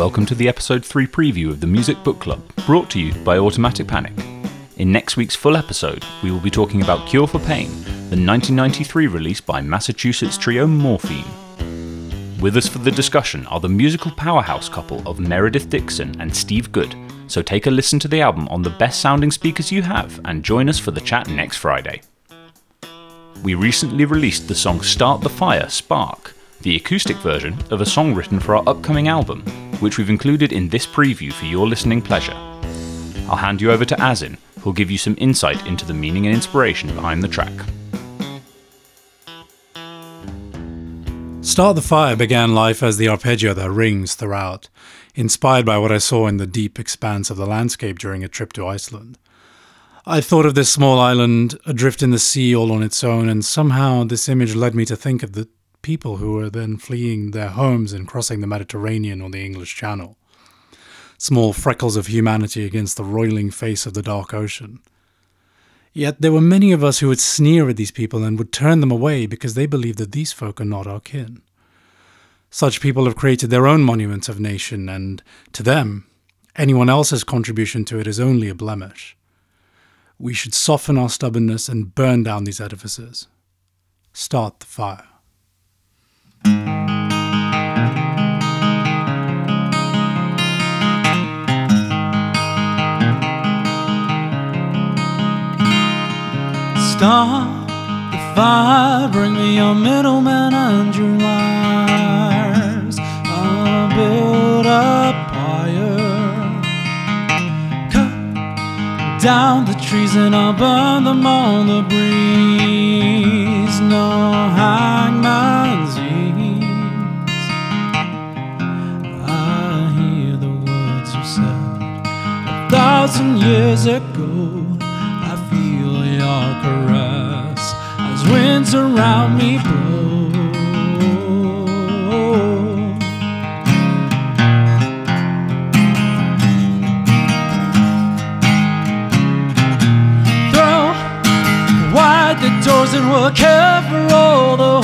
welcome to the episode 3 preview of the Music Book Club, brought to you by Automatic Panic. In next week's full episode, we will be talking about Cure for Pain, the 1993 release by Massachusetts trio Morphine. With us for the discussion are the musical powerhouse couple of Meredith Dixon and Steve Good, so take a listen to the album on the best sounding speakers you have and join us for the chat next Friday. We recently released the song Start the Fire Spark, the acoustic version of a song written for our upcoming album, which we've included in this preview for your listening pleasure. I'll hand you over to Azin, who'll give you some insight into the meaning and inspiration behind the track. Start the Fire began life as the arpeggio that rings throughout, inspired by what I saw in the deep expanse of the landscape during a trip to Iceland. I thought of this small island adrift in the sea all on its own, and somehow this image led me to think of the people who were then fleeing their homes and crossing the Mediterranean or the English Channel. Small freckles of humanity against the roiling face of the dark ocean. Yet there were many of us who would sneer at these people and would turn them away because they believed that these folk are not our kin. Such people have created their own monuments of nation, and to them, anyone else's contribution to it is only a blemish. We should soften our stubbornness and burn down these edifices. Start the fire. Start the fire, bring me your middleman and your liars. I'll build a pyre. Cut down the trees and I'll burn them on the breeze. No hangman's ease. I hear the words you said a thousand years ago. I caress as winds around me blow. Throw wide the doors and we'll for all the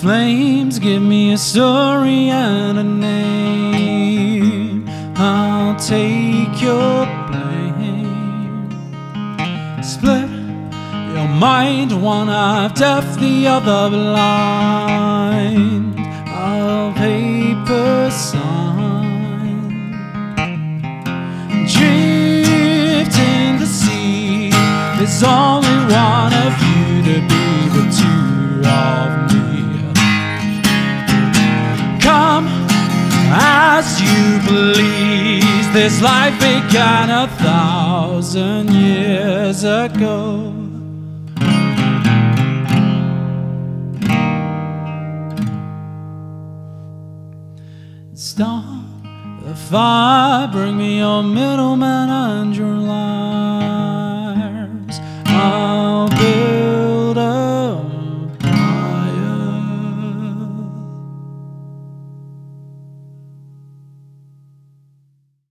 flames, give me a story and a name. I'll take your blame. Split your mind, one eye deaf, the other blind. I'll paper sign. Drift in the sea. There's only one of you to be the two of please. This life began a thousand years ago. Start the fire, bring me your middleman and your line.